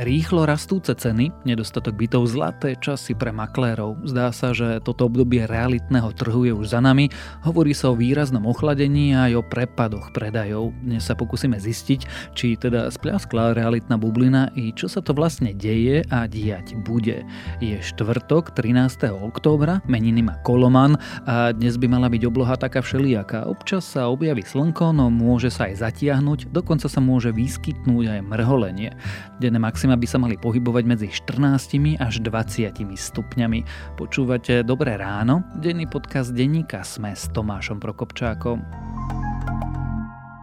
Rýchlo rastúce ceny, nedostatok bytov zlaté časy pre maklérov. Zdá sa, že toto obdobie realitného trhu je už za nami. Hovorí sa o výraznom ochladení a aj o prepadoch predajov. Dnes sa pokúsime zistiť, či teda spľaskla realitná bublina i čo sa to vlastne deje a diať bude. Je štvrtok 13. októbra, meniny má Koloman a dnes by mala byť obloha taká všelijaká. Občas sa objaví slnko, no môže sa aj zatiahnuť, dokonca sa môže vyskytnúť aj mrholenie. Denné maxima by sa mali pohybovať medzi 14 až 20 stupňami. Počúvate Dobré ráno? Denný podcast denníka Sme s Tomášom Prokopčákom.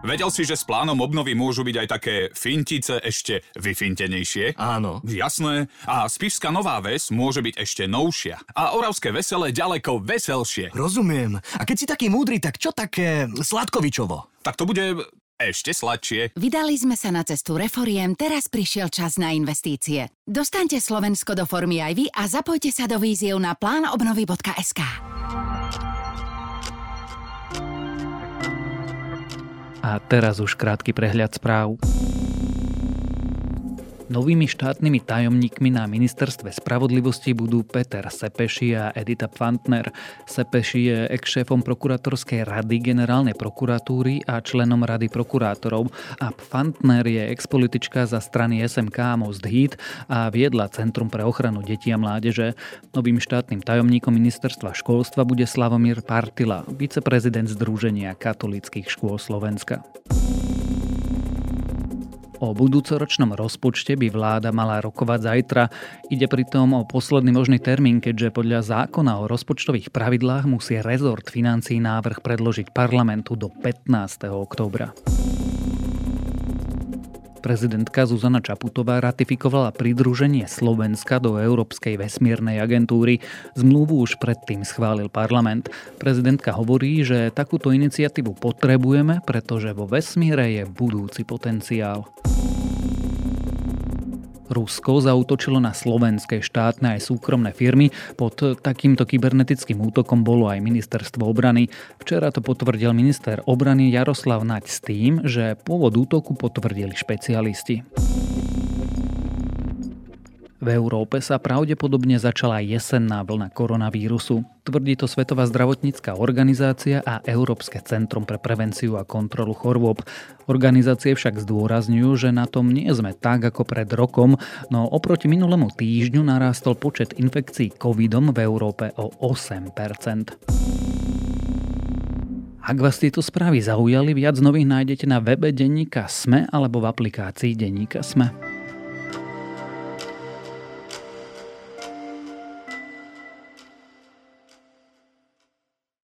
Vedel si, že s plánom obnovy môžu byť aj také fintice ešte vyfintenejšie? Áno. Jasné. A Spišská Nová Ves môže byť ešte novšia. A Oravské veselé ďaleko veselšie. Rozumiem. A keď si taký múdry, tak čo také Sladkovičovo? Tak to bude ešte sladšie. Vydali sme sa na cestu reforiem, teraz prišiel čas na investície. Dostaňte Slovensko do formy aj vy a zapojte sa do víziev na plánobnovy.sk. A teraz už krátky prehľad správ. Novými štátnymi tajomníkmi na ministerstve spravodlivosti budú Peter Sepeši a Edita Pfantner. Sepeši je ex-šéfom prokuratorskej rady generálnej prokuratúry a členom rady prokurátorov a Pfantner je ex-politička za strany SMK Most Hit a viedla Centrum pre ochranu detí a mládeže. Novým štátnym tajomníkom ministerstva školstva bude Slavomír Partila, viceprezident Združenia katolických škôl Slovenska. O budúcoročnom rozpočte by vláda mala rokovať zajtra. Ide pritom o posledný možný termín, keďže podľa zákona o rozpočtových pravidlách musí rezort financí návrh predložiť parlamentu do 15. októbra. Prezidentka Zuzana Čaputová ratifikovala pridruženie Slovenska do Európskej vesmírnej agentúry. Zmluvu už predtým schválil parlament. Prezidentka hovorí, že takúto iniciatívu potrebujeme, pretože vo vesmíre je budúci potenciál. Rusko zautočilo na slovenské štátne aj súkromné firmy. Pod takýmto kybernetickým útokom bolo aj ministerstvo obrany. Včera to potvrdil minister obrany Jaroslav Naď s tým, že pôvod útoku potvrdili špecialisti. V Európe sa pravdepodobne začala jesenná vlna koronavírusu. Tvrdí to Svetová zdravotnícká organizácia a Európske centrum pre prevenciu a kontrolu chorôb. Organizácie však zdôrazňujú, že na tom nie sme tak ako pred rokom, no oproti minulému týždňu narástol počet infekcií covidom v Európe o 8 ak vás tieto správy zaujali, viac nových nájdete na webe denníka Sme alebo v aplikácii denníka Sme.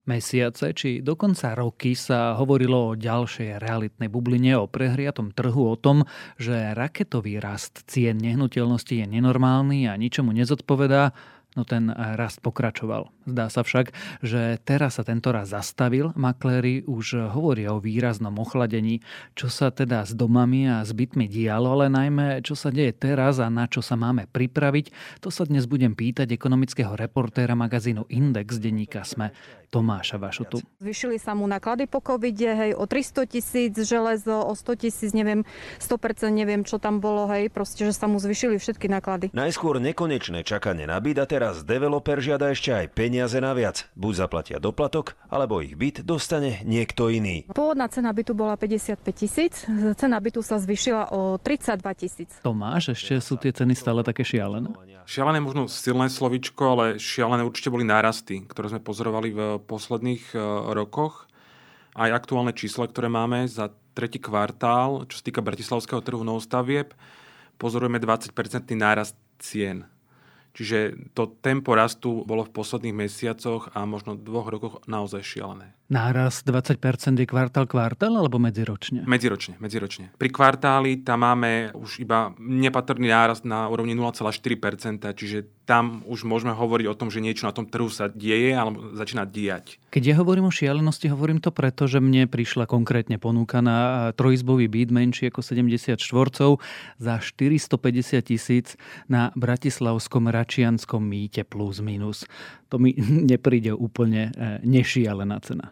Mesiace či dokonca roky sa hovorilo o ďalšej realitnej bubline, o prehriatom trhu, o tom, že raketový rast cien nehnuteľnosti je nenormálny a ničomu nezodpovedá No ten rast pokračoval. Zdá sa však, že teraz sa tento raz zastavil. Makléri už hovoria o výraznom ochladení, čo sa teda s domami a s bytmi dialo, ale najmä čo sa deje teraz a na čo sa máme pripraviť, to sa dnes budem pýtať ekonomického reportéra magazínu Index denníka Sme Tomáša Vašutu. Zvyšili sa mu náklady po covide, hej, o 300 tisíc železo, o 100 tisíc, neviem, 100% neviem, čo tam bolo, hej, proste, že sa mu zvyšili všetky náklady. Najskôr nekonečné čakanie na byt a teraz developer žiada ešte aj peniaze naviac. Buď zaplatia doplatok, alebo ich byt dostane niekto iný. Pôvodná cena bytu bola 55 tisíc, cena bytu sa zvyšila o 32 tisíc. Tomáš, ešte sú tie ceny stále také šialené? Šialené možno silné slovičko, ale šialené určite boli nárasty, ktoré sme pozorovali v posledných e, rokoch. Aj aktuálne čísla, ktoré máme za tretí kvartál, čo sa týka bratislavského trhu novostavieb, pozorujeme 20-percentný nárast cien. Čiže to tempo rastu bolo v posledných mesiacoch a možno dvoch rokoch naozaj šialené. Náraz 20% je kvartál kvartál alebo medziročne? Medziročne, medziročne. Pri kvartáli tam máme už iba nepatrný nárast na úrovni 0,4%, čiže tam už môžeme hovoriť o tom, že niečo na tom trhu sa deje alebo začína diať. Keď ja hovorím o šialenosti, hovorím to preto, že mne prišla konkrétne ponuka na trojizbový byt menší ako 70 štvorcov za 450 tisíc na Bratislavskom Račianskom mýte plus minus. To mi nepríde úplne e, nešialená cena.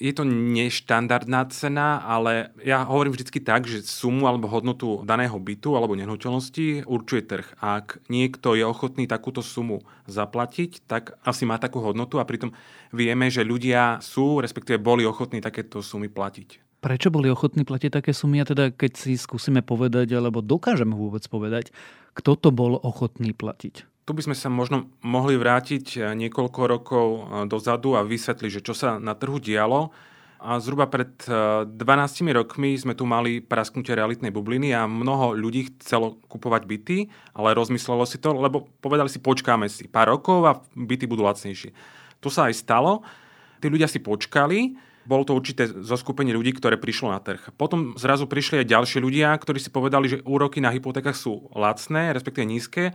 Je to neštandardná cena, ale ja hovorím vždy tak, že sumu alebo hodnotu daného bytu alebo nehnuteľnosti určuje trh. Ak niekto je ochotný takúto sumu zaplatiť, tak asi má takú hodnotu a pritom vieme, že ľudia sú, respektíve boli ochotní takéto sumy platiť. Prečo boli ochotní platiť také sumy? A teda keď si skúsime povedať, alebo dokážeme vôbec povedať, kto to bol ochotný platiť? Tu by sme sa možno mohli vrátiť eh, niekoľko rokov eh, dozadu a vysvetliť, že čo sa na trhu dialo. A zhruba pred 12 eh, rokmi sme tu mali prasknutie realitnej bubliny a mnoho ľudí chcelo kupovať byty, ale rozmyslelo si to, lebo povedali si, počkáme si pár rokov a byty budú lacnejšie. To sa aj stalo. Tí ľudia si počkali, bolo to určité zoskupenie ľudí, ktoré prišlo na trh. Potom zrazu prišli aj ďalšie ľudia, ktorí si povedali, že úroky na hypotékach sú lacné, respektíve nízke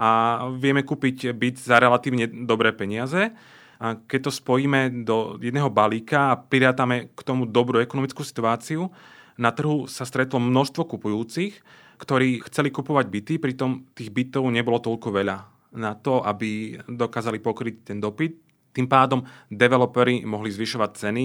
a vieme kúpiť byt za relatívne dobré peniaze. A keď to spojíme do jedného balíka a prirátame k tomu dobrú ekonomickú situáciu, na trhu sa stretlo množstvo kupujúcich, ktorí chceli kupovať byty, pritom tých bytov nebolo toľko veľa na to, aby dokázali pokryť ten dopyt. Tým pádom developeri mohli zvyšovať ceny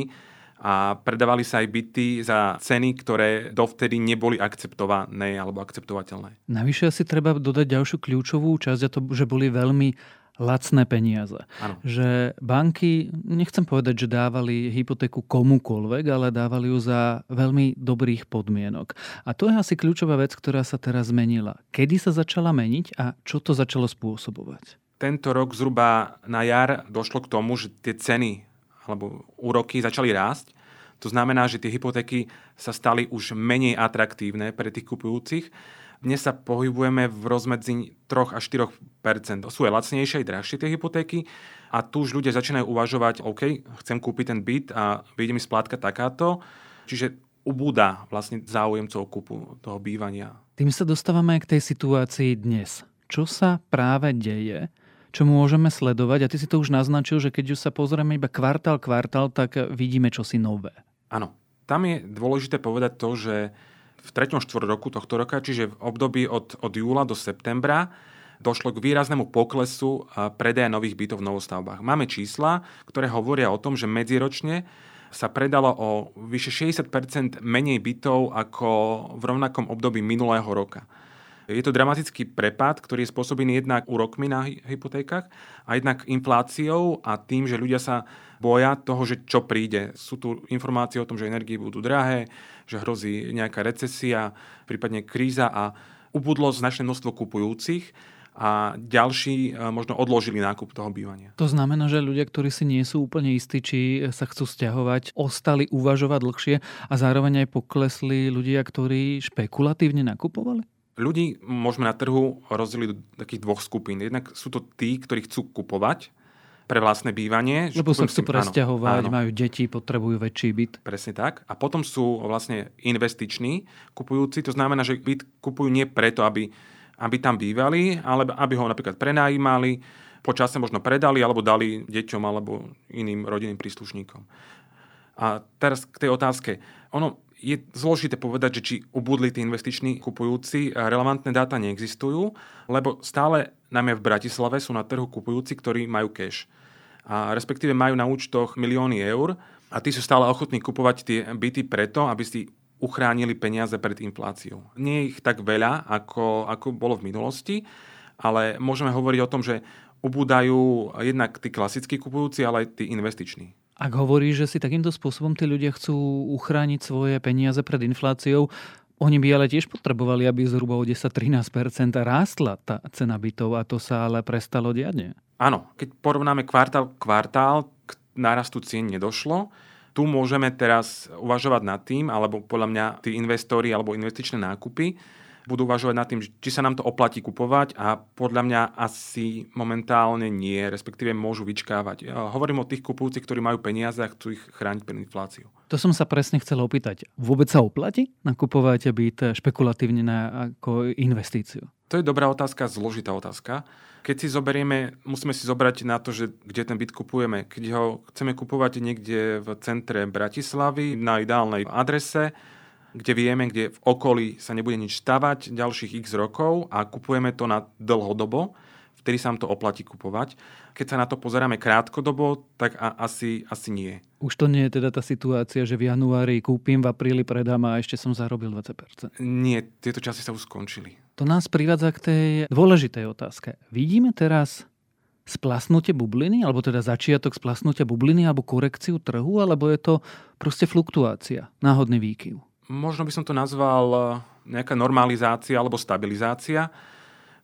a predávali sa aj byty za ceny, ktoré dovtedy neboli akceptované alebo akceptovateľné. Navyše asi treba dodať ďalšiu kľúčovú časť a to, že boli veľmi lacné peniaze. Ano. Že banky, nechcem povedať, že dávali hypotéku komukoľvek, ale dávali ju za veľmi dobrých podmienok. A to je asi kľúčová vec, ktorá sa teraz zmenila. Kedy sa začala meniť a čo to začalo spôsobovať? Tento rok zhruba na jar došlo k tomu, že tie ceny alebo úroky začali rásť. To znamená, že tie hypotéky sa stali už menej atraktívne pre tých kupujúcich. Dnes sa pohybujeme v rozmedzi 3 až 4 Sú aj lacnejšie, aj drahšie tie hypotéky a tu už ľudia začínajú uvažovať, OK, chcem kúpiť ten byt a vyjde mi splátka takáto. Čiže ubúda vlastne záujemcov kúpu toho bývania. Tým sa dostávame k tej situácii dnes. Čo sa práve deje čo môžeme sledovať. A ty si to už naznačil, že keď už sa pozrieme iba kvartál, kvartál, tak vidíme čosi nové. Áno. Tam je dôležité povedať to, že v 3. štvor roku tohto roka, čiže v období od, od júla do septembra, došlo k výraznému poklesu predaja nových bytov v novostavbách. Máme čísla, ktoré hovoria o tom, že medziročne sa predalo o vyše 60% menej bytov ako v rovnakom období minulého roka. Je to dramatický prepad, ktorý je spôsobený jednak úrokmi na hypotékach a jednak infláciou a tým, že ľudia sa boja toho, že čo príde. Sú tu informácie o tom, že energie budú drahé, že hrozí nejaká recesia, prípadne kríza a ubudlo značné množstvo kupujúcich a ďalší e, možno odložili nákup toho bývania. To znamená, že ľudia, ktorí si nie sú úplne istí, či sa chcú stiahovať, ostali uvažovať dlhšie a zároveň aj poklesli ľudia, ktorí špekulatívne nakupovali? Ľudí môžeme na trhu rozdeliť do takých dvoch skupín. Jednak sú to tí, ktorí chcú kupovať pre vlastné bývanie. Lebo sa chcú presťahovať, áno, majú deti, potrebujú väčší byt. Presne tak. A potom sú vlastne investiční kupujúci. To znamená, že byt kupujú nie preto, aby, aby tam bývali, ale aby ho napríklad prenajímali, počasie možno predali alebo dali deťom alebo iným rodinným príslušníkom. A teraz k tej otázke. Ono, je zložité povedať, že či ubudli tí investiční kupujúci. Relevantné dáta neexistujú, lebo stále, najmä v Bratislave, sú na trhu kupujúci, ktorí majú cash. A respektíve majú na účtoch milióny eur a tí sú stále ochotní kupovať tie byty preto, aby si uchránili peniaze pred infláciou. Nie je ich tak veľa, ako, ako bolo v minulosti, ale môžeme hovoriť o tom, že ubúdajú jednak tí klasickí kupujúci, ale aj tí investiční. Ak hovoríš, že si takýmto spôsobom tí ľudia chcú uchrániť svoje peniaze pred infláciou, oni by ale tiež potrebovali, aby zhruba o 10-13% rástla tá cena bytov a to sa ale prestalo diať, Áno, keď porovnáme kvartál kvartál, k nárastu cien nedošlo. Tu môžeme teraz uvažovať nad tým, alebo podľa mňa tí investori alebo investičné nákupy budú uvažovať nad tým, či sa nám to oplatí kupovať a podľa mňa asi momentálne nie, respektíve môžu vyčkávať. Hovorím o tých kupujúcich, ktorí majú peniaze a chcú ich chrániť pred infláciou. To som sa presne chcel opýtať. Vôbec sa oplatí nakupovať byt špekulatívne na ako investíciu? To je dobrá otázka, zložitá otázka. Keď si zoberieme, musíme si zobrať na to, že kde ten byt kupujeme. Keď ho chceme kupovať niekde v centre Bratislavy na ideálnej adrese, kde vieme, kde v okolí sa nebude nič stavať ďalších x rokov a kupujeme to na dlhodobo. Vtedy sa nám to oplatí kupovať. Keď sa na to pozeráme krátkodobo, tak a, asi, asi nie. Už to nie je teda tá situácia, že v januári kúpim, v apríli predám a ešte som zarobil 20%. Nie, tieto časy sa už skončili. To nás privádza k tej dôležitej otázke. Vidíme teraz splasnutie bubliny, alebo teda začiatok splasnutia bubliny, alebo korekciu trhu, alebo je to proste fluktuácia, náhodný výkyv? Možno by som to nazval nejaká normalizácia alebo stabilizácia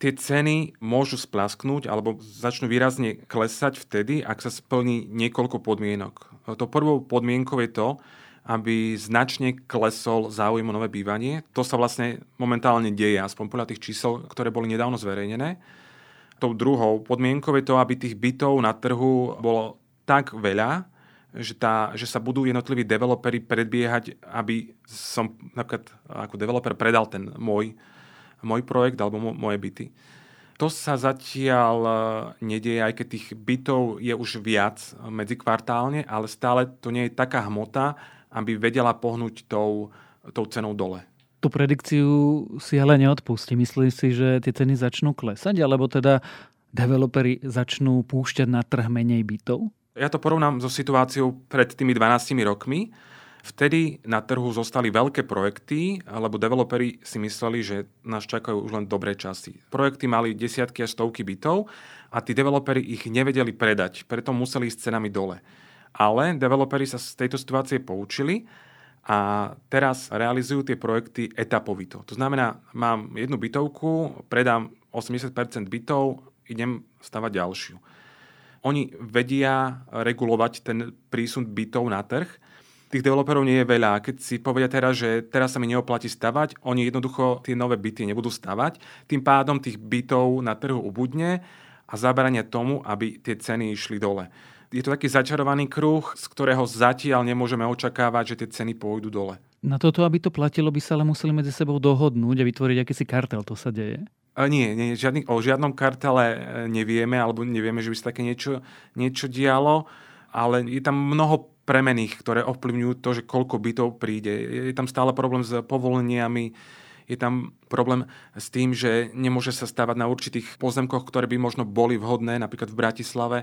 tie ceny môžu splasknúť alebo začnú výrazne klesať vtedy, ak sa splní niekoľko podmienok. To prvou podmienkou je to, aby značne klesol záujem o nové bývanie. To sa vlastne momentálne deje, aspoň podľa tých čísel, ktoré boli nedávno zverejnené. Tou druhou podmienkou je to, aby tých bytov na trhu bolo tak veľa, že, tá, že sa budú jednotliví developeri predbiehať, aby som napríklad ako developer predal ten môj môj projekt alebo moje byty. To sa zatiaľ e, nedieje, aj keď tých bytov je už viac medzikvartálne, ale stále to nie je taká hmota, aby vedela pohnúť tou, tou cenou dole. Tú predikciu si ale neodpustí. Myslí si, že tie ceny začnú klesať, alebo teda developeri začnú púšťať na trh menej bytov? Ja to porovnám so situáciou pred tými 12 rokmi, Vtedy na trhu zostali veľké projekty, lebo developeri si mysleli, že nás čakajú už len dobré časy. Projekty mali desiatky až stovky bytov a tí developeri ich nevedeli predať, preto museli ísť cenami dole. Ale developeri sa z tejto situácie poučili a teraz realizujú tie projekty etapovito. To znamená, mám jednu bytovku, predám 80% bytov, idem stavať ďalšiu. Oni vedia regulovať ten prísun bytov na trh tých developerov nie je veľa. Keď si povedia teraz, že teraz sa mi neoplatí stavať, oni jednoducho tie nové byty nebudú stavať. Tým pádom tých bytov na trhu ubudne a zabrania tomu, aby tie ceny išli dole. Je to taký začarovaný kruh, z ktorého zatiaľ nemôžeme očakávať, že tie ceny pôjdu dole. Na toto, aby to platilo, by sa ale museli medzi sebou dohodnúť a vytvoriť akýsi kartel. To sa deje? Nie, nie žiadny, o žiadnom kartele e, nevieme, alebo nevieme, že by sa také niečo, niečo dialo, ale je tam mnoho premených, ktoré ovplyvňujú to, že koľko bytov príde. Je tam stále problém s povoleniami, je tam problém s tým, že nemôže sa stávať na určitých pozemkoch, ktoré by možno boli vhodné, napríklad v Bratislave.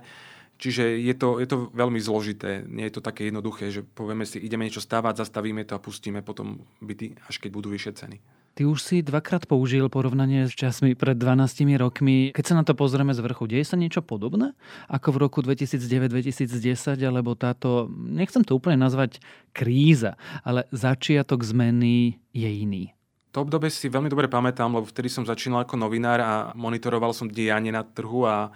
Čiže je to, je to veľmi zložité. Nie je to také jednoduché, že povieme si, ideme niečo stávať, zastavíme to a pustíme potom byty, až keď budú vyššie ceny. Ty už si dvakrát použil porovnanie s časmi pred 12 rokmi. Keď sa na to pozrieme z vrchu, deje sa niečo podobné ako v roku 2009-2010, alebo táto, nechcem to úplne nazvať kríza, ale začiatok zmeny je iný. To obdobie si veľmi dobre pamätám, lebo vtedy som začínal ako novinár a monitoroval som dianie na trhu a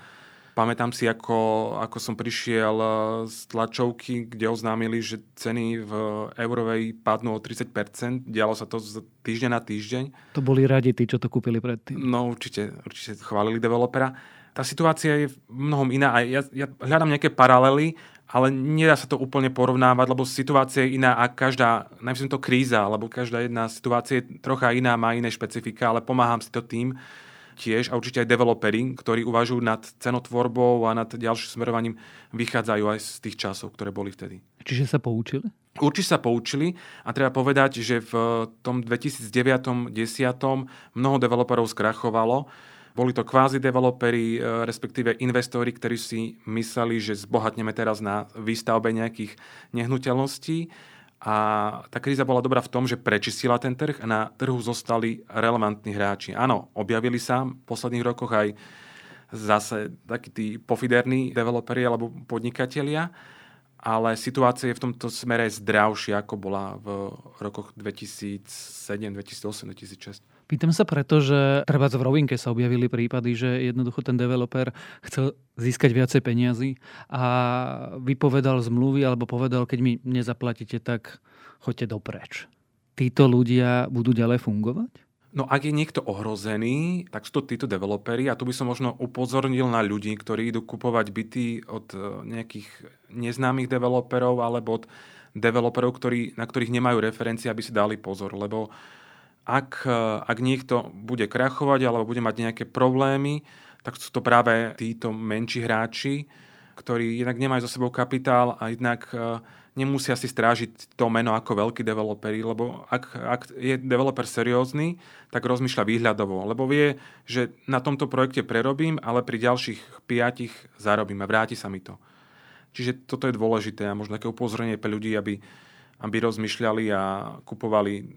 Pamätám si, ako, ako som prišiel eh, z tlačovky, kde oznámili, že ceny v eurovej padnú o 30%. Dialo sa to z týždeň na týždeň. To boli radi tí, čo to kúpili predtým. No určite, určite chválili developera. Tá situácia je v mnohom iná a ja, ja hľadám nejaké paralely, ale nedá sa to úplne porovnávať, lebo situácia je iná a každá, najmä to kríza, lebo každá jedna situácia je trocha iná, má iné špecifika, ale pomáham si to tým, tiež a určite aj developeri, ktorí uvažujú nad cenotvorbou a nad ďalším smerovaním, vychádzajú aj z tých časov, ktoré boli vtedy. Čiže sa poučili? Určite sa poučili a treba povedať, že v tom 2009-2010 mnoho developerov skrachovalo. Boli to kvázi developeri, e, respektíve investori, ktorí si mysleli, že zbohatneme teraz na výstavbe nejakých nehnuteľností a tá kríza bola dobrá v tom, že prečistila ten trh a na trhu zostali relevantní hráči. Áno, objavili sa v posledných rokoch aj zase takí tí pofiderní developeri alebo podnikatelia, ale situácia je v tomto smere zdravšia, ako bola v rokoch 2007, 2008, 2006. Pýtam sa preto, že treba v rovinke sa objavili prípady, že jednoducho ten developer chcel získať viacej peniazy a vypovedal zmluvy alebo povedal, keď mi nezaplatíte, tak choďte dopreč. Títo ľudia budú ďalej fungovať? No ak je niekto ohrozený, tak sú to títo developeri a tu by som možno upozornil na ľudí, ktorí idú kupovať byty od e, nejakých neznámych developerov alebo od developerov, ktorí, na ktorých nemajú referencie, aby si dali pozor, lebo ak, e, ak niekto bude krachovať alebo bude mať nejaké problémy, tak sú to práve títo menší hráči, ktorí jednak nemajú za sebou kapitál a jednak e, nemusia si strážiť to meno ako veľký developeri, lebo ak, ak je developer seriózny, tak rozmýšľa výhľadovo, lebo vie, že na tomto projekte prerobím, ale pri ďalších piatich zarobím a vráti sa mi to. Čiže toto je dôležité a možno také upozornenie pre ľudí, aby, aby rozmýšľali a kupovali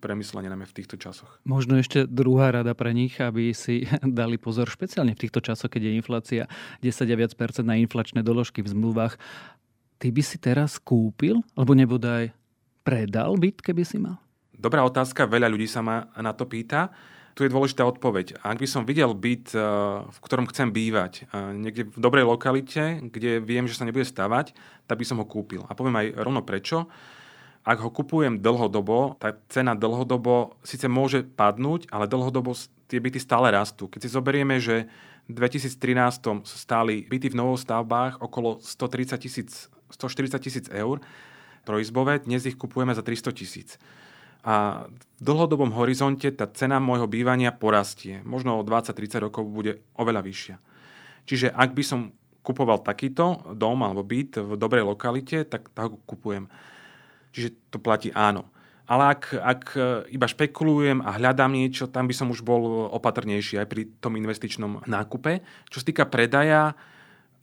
premyslenie najmä v týchto časoch. Možno ešte druhá rada pre nich, aby si dali pozor špeciálne v týchto časoch, keď je inflácia 10 a viac percent na inflačné doložky v zmluvách ty by si teraz kúpil, alebo nebodaj predal byt, keby si mal? Dobrá otázka, veľa ľudí sa ma na to pýta. Tu je dôležitá odpoveď. Ak by som videl byt, eh, v ktorom chcem bývať, eh, niekde v dobrej lokalite, kde viem, že sa nebude stavať, tak by som ho kúpil. A poviem aj rovno prečo. Ak ho kupujem dlhodobo, tá cena dlhodobo síce môže padnúť, ale dlhodobo tie byty stále rastú. Keď si zoberieme, že v 2013 stáli byty v novostavbách okolo 130 tisíc 140 tisíc eur trojizbové, dnes ich kupujeme za 300 tisíc. A v dlhodobom horizonte tá cena môjho bývania porastie. Možno o 20-30 rokov bude oveľa vyššia. Čiže ak by som kupoval takýto dom alebo byt v dobrej lokalite, tak ho kupujem. Čiže to platí áno. Ale ak, ak iba špekulujem a hľadám niečo, tam by som už bol opatrnejší aj pri tom investičnom nákupe. Čo sa týka predaja,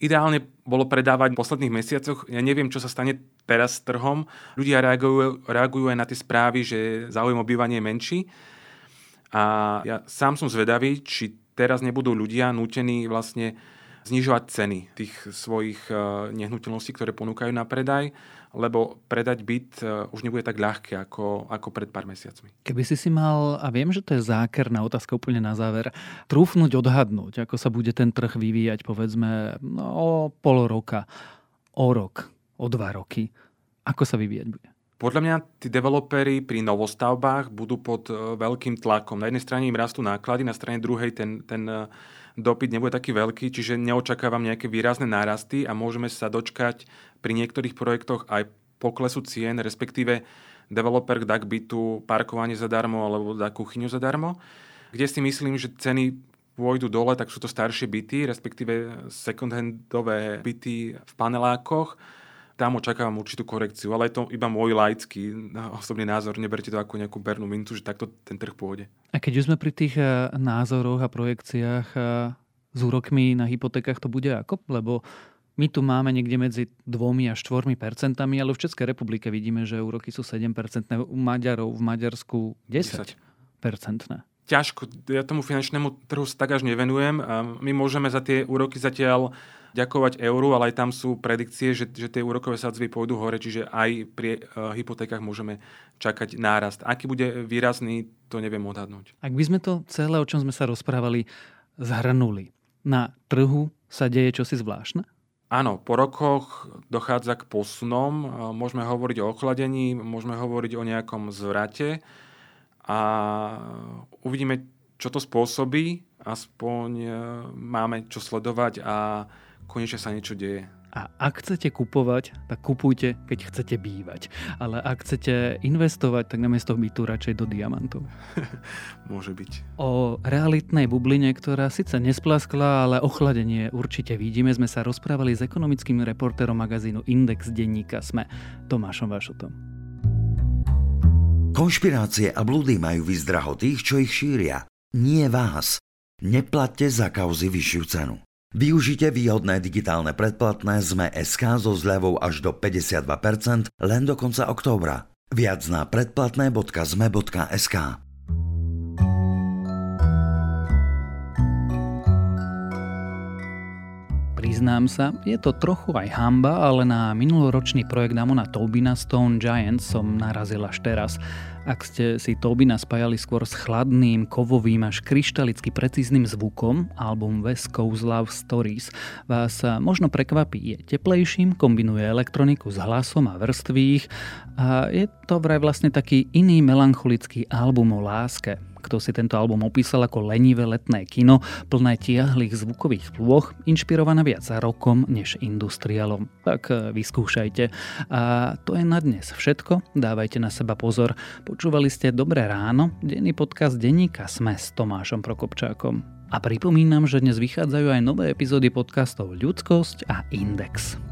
Ideálne bolo predávať v posledných mesiacoch. Ja neviem, čo sa stane teraz s trhom. Ľudia reagujú, reagujú aj na tie správy, že záujem o bývanie je menší. A ja sám som zvedavý, či teraz nebudú ľudia nútení vlastne znižovať ceny tých svojich eh, nehnuteľností, ktoré ponúkajú na predaj lebo predať byt e, už nebude tak ľahké ako, ako pred pár mesiacmi. Keby si si mal, a viem, že to je zákerná otázka úplne na záver, trúfnuť, odhadnúť, ako sa bude ten trh vyvíjať, povedzme, no, o pol roka, o rok, o dva roky. Ako sa vyvíjať bude? Podľa mňa tí developeri pri novostavbách budú pod e, veľkým tlakom. Na jednej strane im rastú náklady, na strane druhej ten, ten dopyt nebude taký veľký, čiže neočakávam nejaké výrazné nárasty a môžeme sa dočkať pri niektorých projektoch aj poklesu cien, respektíve developer dá k bytu parkovanie zadarmo alebo dá kuchyňu zadarmo, kde si myslím, že ceny pôjdu dole, tak sú to staršie byty, respektíve second-handové byty v panelákoch. Tam očakávam určitú korekciu, ale je to iba môj laický osobný názor. Neberte to ako nejakú bernú mincu, že takto ten trh pôjde. A keď už sme pri tých eh, názoroch a projekciách eh, s úrokmi na hypotékach, to bude ako? Lebo my tu máme niekde medzi 2 a 4 percentami, ale v Českej republike vidíme, že úroky sú 7 percentné, u Maďarov v Maďarsku 10 percentné. Ťažko, ja tomu finančnému trhu sa tak až nevenujem. My môžeme za tie úroky zatiaľ ďakovať euru, ale aj tam sú predikcie, že, že tie úrokové sadzby pôjdu hore, čiže aj pri uh, hypotékach môžeme čakať nárast. Aký bude výrazný, to neviem odhadnúť. Ak by sme to celé, o čom sme sa rozprávali, zhrnuli, na trhu sa deje čosi zvláštne? Áno, po rokoch dochádza k posunom. Môžeme hovoriť o ochladení, môžeme hovoriť o nejakom zvrate a uvidíme, čo to spôsobí. Aspoň e, máme čo sledovať a konečne sa niečo deje. A ak chcete kupovať, tak kupujte, keď chcete bývať. Ale ak chcete investovať, tak namiesto bytu radšej do diamantov. Môže byť. O realitnej bubline, ktorá síce nesplaskla, ale ochladenie určite vidíme, sme sa rozprávali s ekonomickým reportérom magazínu Index denníka SME, Tomášom Vašutom. Konšpirácie a blúdy majú vyzdraho tých, čo ich šíria. Nie vás. Neplatte za kauzy vyššiu cenu. Využite výhodné digitálne predplatné ZME SK so zľavou až do 52% len do konca októbra. Viac na predplatné.zme.sk Priznám sa, je to trochu aj hamba, ale na minuloročný projekt Amona Tobina Stone Giants som narazil až teraz. Ak ste si Tobina spájali skôr s chladným, kovovým až kryštalicky precízným zvukom, album West Coast Love Stories vás možno prekvapí. Je teplejším, kombinuje elektroniku s hlasom a vrstvých a je to vraj vlastne taký iný melancholický album o láske kto si tento album opísal ako lenivé letné kino, plné tiahlých zvukových plôch, inšpirované viac rokom než industriálom. Tak e, vyskúšajte. A to je na dnes všetko. Dávajte na seba pozor. Počúvali ste Dobré ráno, denný podcast denníka Sme s Tomášom Prokopčákom. A pripomínam, že dnes vychádzajú aj nové epizódy podcastov Ľudskosť a Index.